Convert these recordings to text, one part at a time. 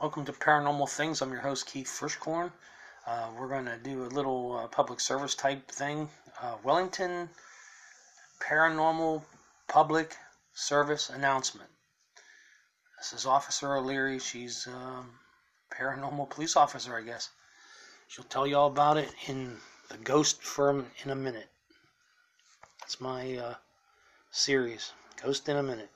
Welcome to Paranormal Things. I'm your host, Keith Frischkorn. Uh, we're going to do a little uh, public service type thing. Uh, Wellington Paranormal Public Service Announcement. This is Officer O'Leary. She's a um, paranormal police officer, I guess. She'll tell you all about it in the Ghost Firm in a Minute. That's my uh, series, Ghost in a Minute.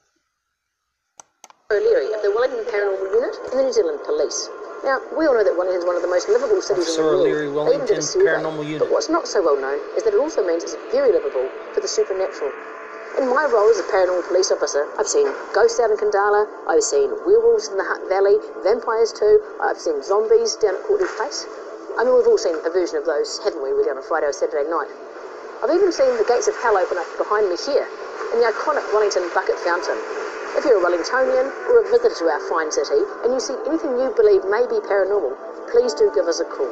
O'Leary of the Wellington Paranormal Unit in the New Zealand Police. Now, we all know that Wellington is one of the most livable cities Officer in the world. O'Leary, Wellington. Paranormal Unit. But what's not so well known is that it also means it's very livable for the supernatural. In my role as a paranormal police officer, I've seen ghosts out in Khandallah, I've seen werewolves in the Hutt Valley, vampires too, I've seen zombies down at Courtney Place. I mean, we've all seen a version of those, haven't we, really, on a Friday or Saturday night. I've even seen the gates of hell open up behind me here, in the iconic Wellington Bucket Fountain. If you're a Wellingtonian or a visitor to our fine city and you see anything you believe may be paranormal, please do give us a call.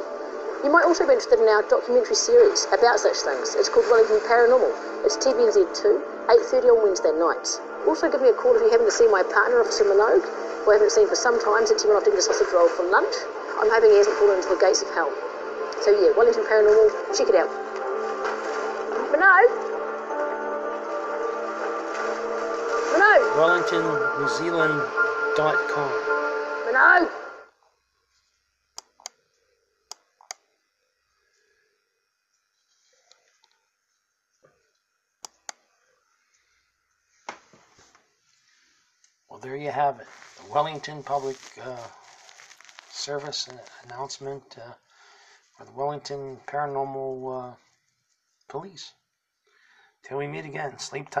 You might also be interested in our documentary series about such things. It's called Wellington Paranormal. It's TVNZ2, 8.30 on Wednesday nights. Also give me a call if you happen to see my partner, Officer Minogue, who I haven't seen for some time since he went off to get a sausage roll for lunch. I'm hoping he hasn't fallen into the gates of hell. So yeah, Wellington Paranormal, check it out. Minogue? WellingtonNewZealand.com. Minogue? Well, there you have it. The Wellington Public uh, Service announcement uh, for the Wellington Paranormal uh, Police. Till we meet again, sleep tight.